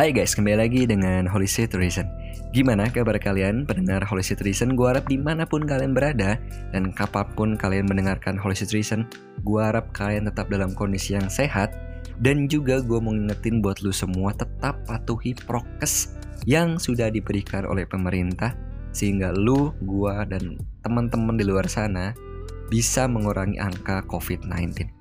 Hai guys, kembali lagi dengan Holy Reason. Gimana kabar kalian pendengar Holy Reason? Gue harap di mana pun kalian berada dan kapan pun kalian mendengarkan Holy Reason, gue harap kalian tetap dalam kondisi yang sehat dan juga gue mau ngingetin buat lu semua tetap patuhi prokes yang sudah diberikan oleh pemerintah sehingga lu, gue dan teman-teman di luar sana bisa mengurangi angka COVID-19.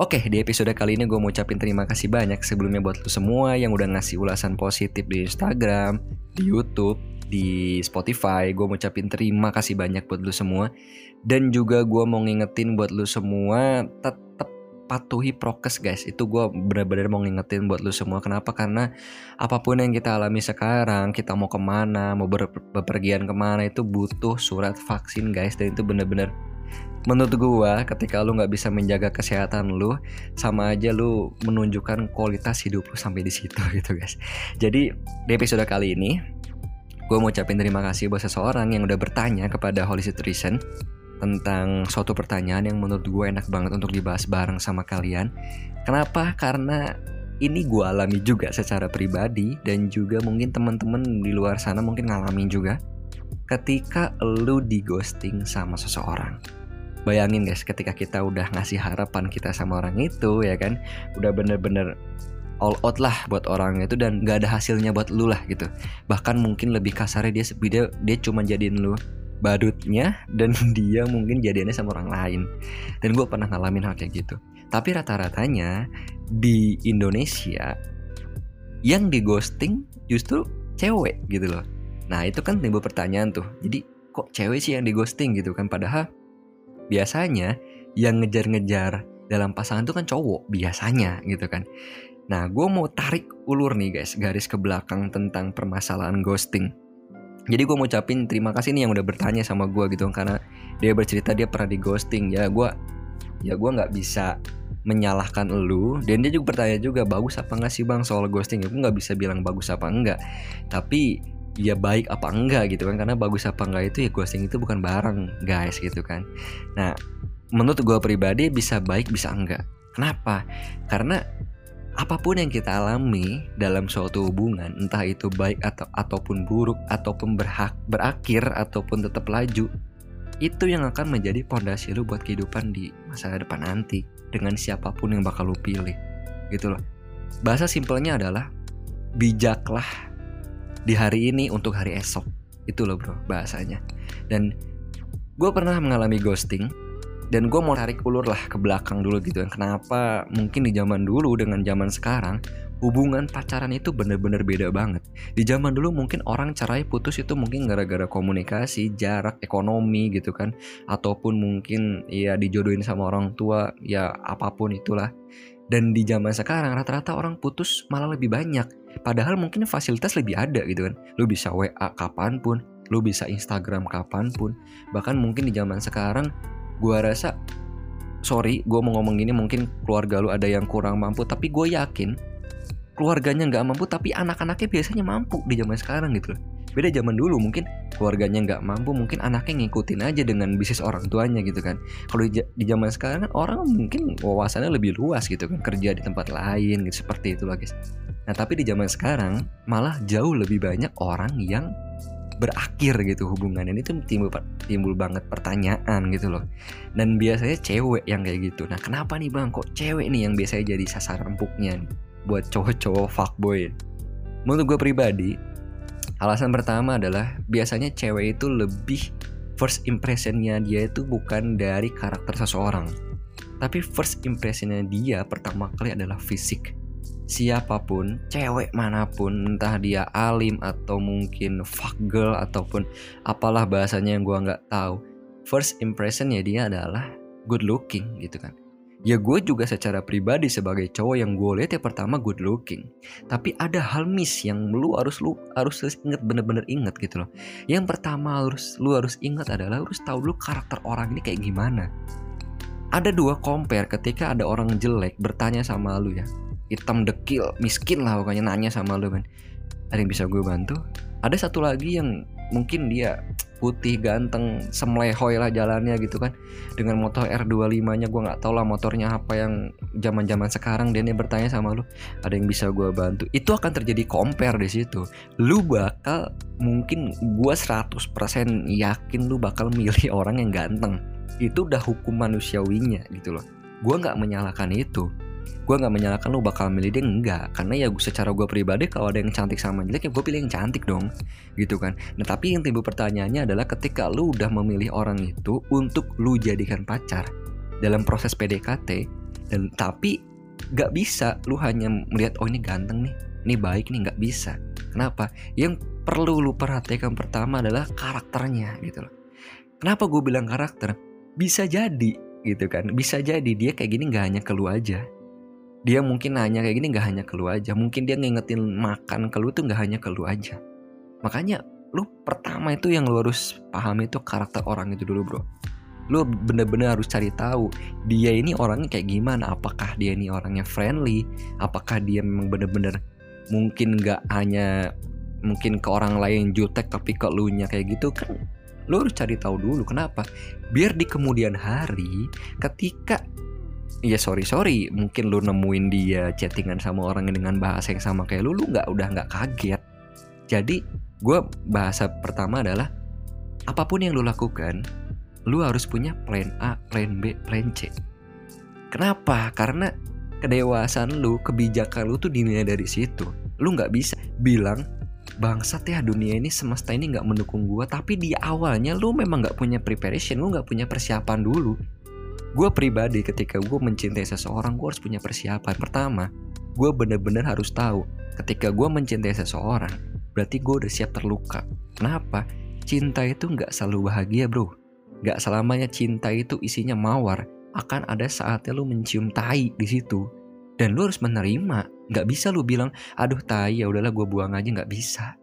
Oke, di episode kali ini gue mau ucapin terima kasih banyak sebelumnya buat lo semua yang udah ngasih ulasan positif di Instagram, di YouTube, di Spotify. Gue mau ucapin terima kasih banyak buat lo semua. Dan juga gue mau ngingetin buat lo semua tetap patuhi prokes guys itu gue bener-bener mau ngingetin buat lo semua kenapa karena apa pun yang kita alami sekarang kita mau ke mana mau berpergian ke mana itu butuh surat vaksin guys dan itu bener-bener menurut gua ketika lu nggak bisa menjaga kesehatan lu sama aja lu menunjukkan kualitas hidup lu sampai di situ gitu guys jadi di episode kali ini gue mau ucapin terima kasih buat seseorang yang udah bertanya kepada Holy Citizen tentang suatu pertanyaan yang menurut gue enak banget untuk dibahas bareng sama kalian. Kenapa? Karena ini gue alami juga secara pribadi dan juga mungkin teman-teman di luar sana mungkin ngalamin juga. Ketika lu di ghosting sama seseorang Bayangin guys ketika kita udah ngasih harapan kita sama orang itu ya kan? Udah bener-bener all out lah buat orang itu dan gak ada hasilnya buat lu lah gitu. Bahkan mungkin lebih kasarnya dia dia, dia cuma jadiin lu badutnya dan dia mungkin jadiannya sama orang lain. Dan gue pernah ngalamin hal kayak gitu. Tapi rata-ratanya di Indonesia yang di ghosting justru cewek gitu loh. Nah itu kan timbul pertanyaan tuh. Jadi kok cewek sih yang di ghosting gitu kan? Padahal biasanya yang ngejar-ngejar dalam pasangan itu kan cowok biasanya gitu kan. Nah, gue mau tarik ulur nih guys, garis ke belakang tentang permasalahan ghosting. Jadi gue mau ucapin terima kasih nih yang udah bertanya sama gue gitu karena dia bercerita dia pernah di ghosting ya gue ya gue nggak bisa menyalahkan lu dan dia juga bertanya juga bagus apa nggak sih bang soal ghosting gue nggak bisa bilang bagus apa enggak tapi ya baik apa enggak gitu kan. Karena bagus apa enggak itu ya ghosting itu bukan barang guys gitu kan. Nah menurut gue pribadi bisa baik bisa enggak. Kenapa? Karena apa pun yang kita alami dalam suatu hubungan entah itu baik atau ataupun buruk ataupun berhak berakhir ataupun tetap laju itu yang akan menjadi pondasi lu buat kehidupan di masa depan nanti dengan siapa pun yang bakal lu pilih gitu loh. Bahasa simpelnya adalah bijaklah di hari ini untuk hari esok. Itu loh bro bahasanya. Dan gue pernah mengalami ghosting dan gue mau tarik ulur lah ke belakang dulu gitu. Kan kenapa mungkin di zaman dulu dengan zaman sekarang hubungan pacaran itu bener-bener beda banget. Di zaman dulu mungkin orang cerai putus itu mungkin gara-gara komunikasi jarak ekonomi gitu kan. Ataupun mungkin ya dijodohin sama orang tua ya apa pun itulah dan di zaman sekarang rata-rata orang putus malah lebih banyak. Padahal mungkin fasilitas lebih ada gitu kan. Lu bisa WA kapan pun, lu bisa Instagram kapan pun. Bahkan mungkin di zaman sekarang gua rasa sorry gue mau ngomong gini mungkin keluarga lu ada yang kurang mampu tapi gue yakin keluarganya nggak mampu tapi anak-anaknya biasanya mampu di zaman sekarang gitu loh beda zaman dulu mungkin keluarganya nggak mampu mungkin anaknya ngikutin aja dengan bisnis orang tuanya gitu kan. Kalau di, zaman sekarang kan orang mungkin wawasannya lebih luas gitu kan kerja di tempat lain gitu seperti itu guys nah tapi di zaman sekarang malah jauh lebih banyak orang yang berakhir gitu hubungan ini tuh timbul timbul banget pertanyaan gitu loh. Dan biasanya cewek yang kayak gitu. Nah kenapa nih bang? Kok cewek nih yang biasanya jadi sasaran empuknya buat cowok-cowok fuckboy? Menurut gue pribadi Alasan pertama adalah biasanya cewek itu lebih first impressionnya dia itu bukan dari karakter seseorang, tapi first impressionnya dia pertama kali adalah fisik. Siapa pun, cewek mana pun, entah dia alim atau mungkin fuck girl ataupun apalah bahasanya yang gua nggak tahu, first impressionnya dia adalah good looking gitu kan Ya gue juga secara pribadi sebagai cowok yang gue lihat ya pertama good looking. Tapi ada hal miss yang lu harus lu harus inget bener-bener inget gitu loh. Yang pertama harus lu harus inget adalah lu harus tahu lu karakter orang ini kayak gimana. Ada dua compare ketika ada orang jelek bertanya sama lu ya. Hitam dekil, miskin lah pokoknya nanya sama lu kan. Ada yang bisa gue bantu? Ada satu lagi yang mungkin dia putih ganteng semlehoy lah jalannya gitu kan. Dengan motor R25 nya gue nggak tau lah motornya apa yang zaman zaman sekarang dia bertanya sama lu ada yang bisa gue bantu? Itu akan terjadi compare di situ. Lu bakal mungkin gue 100% yakin lu bakal milih orang yang ganteng. Itu udah hukum manusiawinya gitu loh. Gue nggak menyalahkan itu gue nggak menyalahkan lu bakal milih dia enggak karena ya secara gue pribadi kalau ada yang cantik sama jelek ya gue pilih yang cantik dong. Gitu kan. Nah tapi yang timbul pertanyaannya adalah ketika lu udah memilih orang itu untuk lu jadikan pacar dalam proses PDKT dan tapi nggak bisa. Lu hanya melihat oh ini ganteng nih ini baik nih nggak bisa. Kenapa? Yang perlu lu perhatikan pertama adalah karakternya gitu loh. Kenapa gue bilang karakter? Bisa jadi gitu kan. Bisa jadi dia kayak gini nggak hanya ke lu aja dia mungkin nanya kayak gini nggak hanya ke lu aja. Mungkin dia ngingetin makan ke lu tuh nggak hanya ke lu aja. Makanya lu pertama itu yang lu harus paham itu karakter orang itu dulu bro. Lu bener-bener harus cari tahu dia ini orangnya kayak gimana. Apakah dia ini orangnya friendly? Apakah dia memang bener-bener mungkin nggak hanya mungkin ke orang lain jutek tapi ke lu nya kayak gitu? Kan lu harus cari tahu dulu kenapa. Biar di kemudian hari ketika ya sorry sorry. Mungkin lu nemuin dia chattingan sama orang dengan bahasa yang sama kayak lu lu nggak udah nggak kaget. Jadi gue bahasa pertama adalah apa pun yang lu lakukan lu harus punya plan A plan B plan C. Kenapa? Karena kedewasaan lu kebijakan lu tuh dinilai dari situ. Lu nggak bisa bilang bangsat ya dunia ini semesta ini nggak mendukung gue tapi di awalnya lu memang nggak punya preparation lu nggak punya persiapan dulu gue pribadi ketika gue mencintai seseorang gue harus punya persiapan. Pertama gue bener-bener harus tahu ketika gue mencintai seseorang berarti gue udah siap terluka. Kenapa? Cinta itu nggak selalu bahagia bro. Nggak selamanya cinta itu isinya mawar. Akan ada saatnya lu mencium tai di situ. Dan lu harus menerima. Nggak bisa lu bilang aduh tai ya udahlah gue buang aja. Nggak bisa.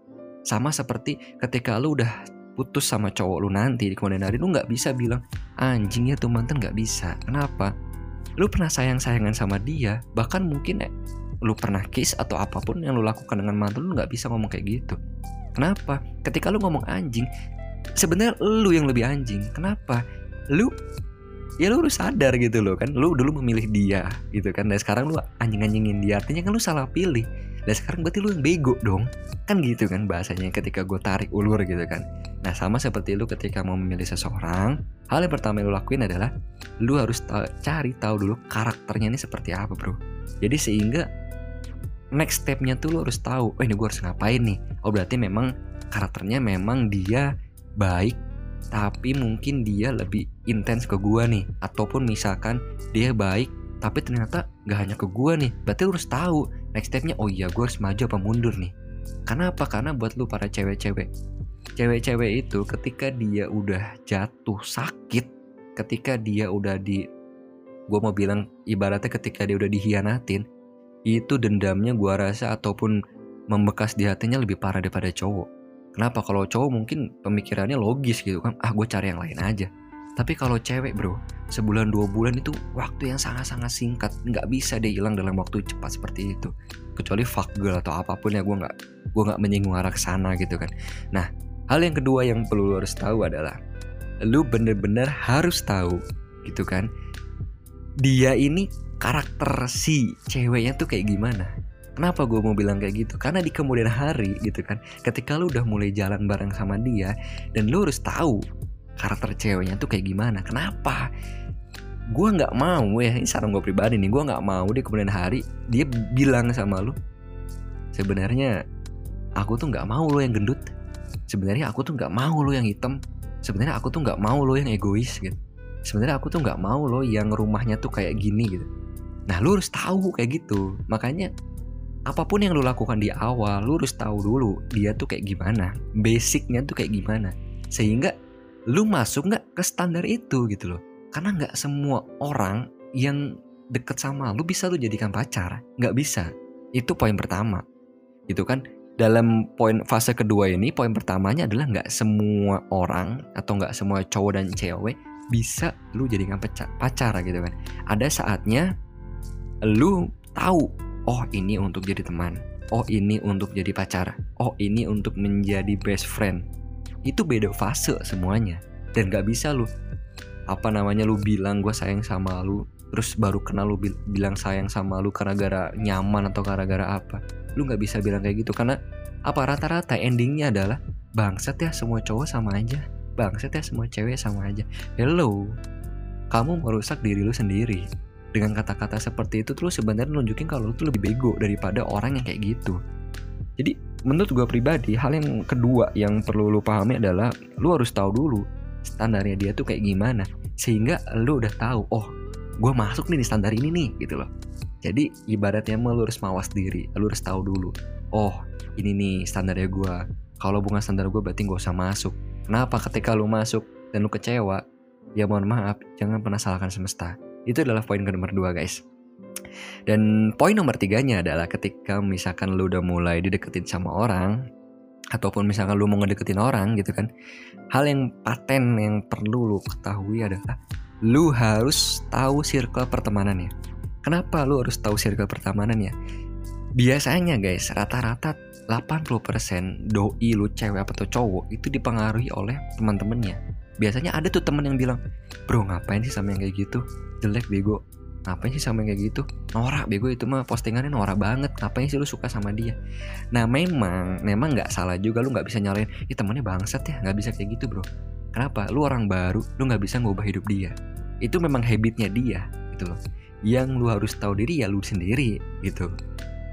Sama seperti ketika lu udah putus sama cowok lu nanti di kemudian hari lu nggak bisa bilang anjing ya tuh mantan nggak bisa. Kenapa? Lu pernah sayang sayangan sama dia bahkan mungkin eh, lu pernah kiss atau apa pun yang lu lakukan dengan mantan lu nggak bisa ngomong kayak gitu. Kenapa? Ketika lu ngomong anjing sebenarnya lu yang lebih anjing. Kenapa? Lu ya lu harus sadar gitu loh kan. Lu dulu memilih dia gitu kan. Dan sekarang lu anjing-anjingin dia artinya kan lu salah pilih. Dan sekarang berarti lu yang bego dong. Kan gitu kan bahasanya ketika gue tarik ulur gitu kan Nah sama seperti lu ketika mau memilih seseorang Hal yang pertama yang lu lakuin adalah Lu harus ta cari tahu dulu karakternya ini seperti apa bro. Jadi sehingga next stepnya tuh lu harus tahu Oh ini gue harus ngapain nih? Oh berarti memang karakternya memang dia baik Tapi mungkin dia lebih intens ke gue nih. Ataupun misalkan dia baik tapi ternyata gak hanya ke gue nih. Berarti lu harus tahu next stepnya Oh iya gue harus maju apa mundur nih? Karena apa? Karena buat lu para cewek-cewek cewek-cewek itu ketika dia udah jatuh sakit ketika dia udah di gue mau bilang ibaratnya ketika dia udah dihianatin itu dendamnya gue rasa ataupun membekas di hatinya lebih parah daripada cowok. Kenapa? Kalau cowok mungkin pemikirannya logis gitu kan ah gue cari yang lain aja. Tapi kalau cewek bro sebulan dua bulan itu waktu yang sangat-sangat singkat nggak bisa dia hilang dalam waktu cepat seperti itu. Kecuali fuck girl atau apa pun ya gue nggak gue nggak menyinggung arah ke sana gitu kan. Nah Hal yang kedua yang perlu lo harus tahu adalah lu bener-bener harus tahu gitu kan dia ini karakter si ceweknya tuh kayak gimana Kenapa gue mau bilang kayak gitu? Karena di kemudian hari gitu kan Ketika lu udah mulai jalan bareng sama dia Dan lu harus tahu karakter ceweknya tuh kayak gimana Kenapa? Gue gak mau ya, ini saran gue pribadi nih Gue gak mau di kemudian hari Dia bilang sama lu Sebenarnya aku tuh gak mau lo yang gendut sebenarnya aku tuh nggak mau lo yang hitam. Sebenarnya aku tuh nggak mau lo yang egois gitu. Sebenarnya aku tuh nggak mau lo yang rumahnya tuh kayak gini gitu. Nah lu harus tahu kayak gitu. Makanya apa pun yang lu lakukan di awal lu harus tahu dulu dia tuh kayak gimana basicnya tuh kayak gimana. Sehingga lu masuk nggak ke standar itu gitu loh. Karena nggak semua orang yang deket sama lu bisa lu jadikan pacar. Nggak bisa. Itu poin pertama. Gitu kan dalam poin fase kedua ini poin pertamanya adalah nggak semua orang atau nggak semua cowok dan cewek bisa lu jadikan pacar gitu kan. Ada saatnya lu tahu oh ini untuk jadi teman oh ini untuk jadi pacar oh ini untuk menjadi best friend. Itu beda fase semuanya dan gak bisa lu apa namanya lu bilang gue sayang sama lu terus baru kenal lu bil bilang sayang sama lu karena gara nyaman atau gara-gara apa lu nggak bisa bilang kayak gitu. Karena apa? Rata-rata endingnya adalah bangsat ya semua cowok sama aja. Bangsat ya semua cewek sama aja. Hello kamu merusak diri lu sendiri. Dengan kata-kata seperti itu terus sebenarnya nunjukin kalau lu tuh lebih bego daripada orang yang kayak gitu. Jadi menurut gue pribadi hal yang kedua yang perlu lu pahami adalah lu harus tahu dulu standarnya dia tuh kayak gimana. Sehingga lu udah tahu oh gue masuk nih di standar ini nih gitu loh jadi ibaratnya mah lu harus mawas diri lu harus tahu dulu oh ini nih standarnya gue kalau bukan standar gue berarti gak usah masuk. Kenapa ketika lu masuk dan lu kecewa ya mohon maaf jangan pernah salahkan semesta. Itu adalah poin ke nomor dua guys. Dan poin nomor tiganya adalah ketika misalkan lu udah mulai dideketin sama orang ataupun misalkan lu mau ngedeketin orang gitu kan hal yang paten yang perlu lu ketahui adalah lu harus tahu circle pertemanannya kenapa lu harus tahu circle pertemanannya biasanya guys rata-rata 80% doi lu cewek atau cowok itu dipengaruhi oleh teman-temannya. Biasanya ada tuh temen yang bilang bro ngapain sih sama yang kayak gitu? Jelek bego. Ngapain sih sama yang kayak gitu? Norak bego itu mah postingannya norak banget. Ngapain sih lu suka sama dia? Nah memang memang nggak salah juga lu nggak bisa nyalain ya temennya bangsat ya nggak bisa kayak gitu bro. Kenapa? Lu orang baru lu nggak bisa ngubah hidup dia. Itu memang habitnya dia gitu loh yang lu harus tahu diri ya lu sendiri gitu.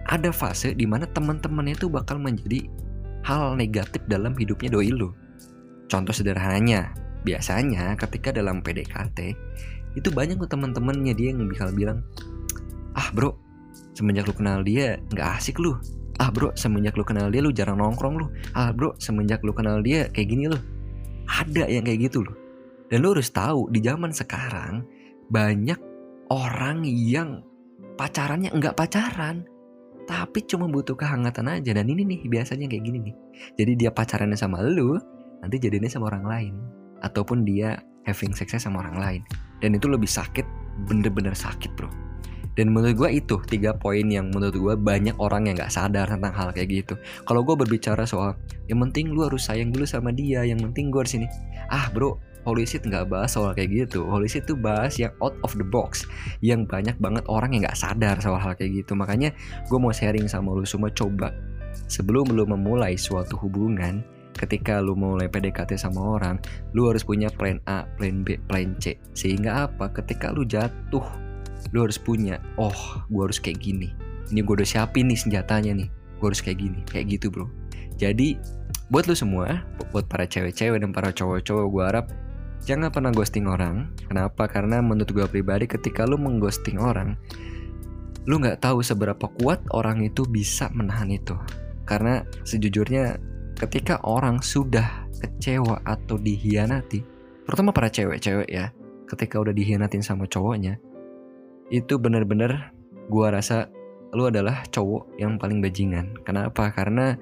Ada fase di mana teman-temannya itu bakal menjadi hal negatif dalam hidupnya doi lu. Contoh sederhananya biasanya ketika dalam PDKT itu banyak tuh teman-temannya dia yang bakal bilang ah bro semenjak lu kenal dia nggak asik lu. Ah bro semenjak lu kenal dia lu jarang nongkrong lu. Ah bro semenjak lu kenal dia kayak gini lu. Ada yang kayak gitu loh. Dan lu harus tahu di zaman sekarang banyak orang yang pacarannya nggak pacaran tapi cuma butuh kehangatan aja. Dan ini nih biasanya kayak gini nih. Jadi dia pacarannya sama lu nanti jadinya sama orang lain. Ataupun dia having sex sama orang lain. Dan itu lebih sakit bener-bener sakit bro. Dan menurut gue itu tiga poin yang menurut gue banyak orang yang nggak sadar tentang hal kayak gitu. Kalau gue berbicara soal yang penting lu harus sayang dulu sama dia yang penting gue sini. Ah bro polisi nggak bahas soal kayak gitu polisi tuh bahas yang out of the box yang banyak banget orang yang nggak sadar soal hal kayak gitu makanya gue mau sharing sama lu semua coba sebelum lu memulai suatu hubungan ketika lu mulai PDKT sama orang, lu harus punya plan A, plan B, plan C. Sehingga apa? Ketika lu jatuh, lu harus punya, oh, gue harus kayak gini. Ini gue udah siapin nih senjatanya nih. Gue harus kayak gini, kayak gitu bro. Jadi, buat lu semua, buat para cewek-cewek dan para cowok-cowok, gue harap jangan pernah ghosting orang. Kenapa? Karena menurut gue pribadi, ketika lu mengghosting orang, lu nggak tahu seberapa kuat orang itu bisa menahan itu. Karena sejujurnya ketika orang sudah kecewa atau dihianati, terutama para cewek-cewek ya, ketika udah dihianatin sama cowoknya, itu bener-bener gua rasa lu adalah cowok yang paling bajingan. Kenapa? Karena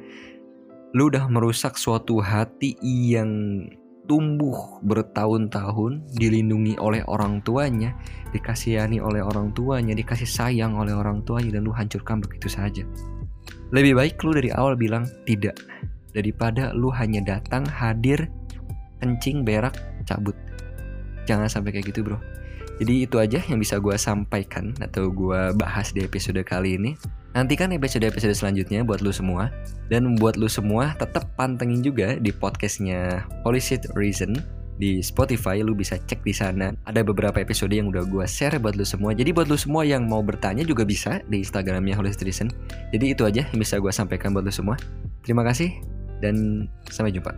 lu udah merusak suatu hati yang tumbuh bertahun-tahun dilindungi oleh orang tuanya, dikasihani oleh orang tuanya, dikasih sayang oleh orang tuanya dan lu hancurkan begitu saja. Lebih baik lu dari awal bilang tidak daripada lu hanya datang hadir kencing berak cabut. Jangan sampai kayak gitu bro. Jadi itu aja yang bisa gue sampaikan atau gue bahas di episode kali ini Nantikan episode-episode selanjutnya buat lu semua. Dan buat lu semua tetap pantengin juga di podcastnya Holistic Reason di Spotify. Lu bisa cek di sana. Ada beberapa episode yang udah gue share buat lu semua. Jadi buat lu semua yang mau bertanya juga bisa di Instagramnya Holistic Reason. Jadi itu aja yang bisa gue sampaikan buat lu semua. Terima kasih dan sampai jumpa.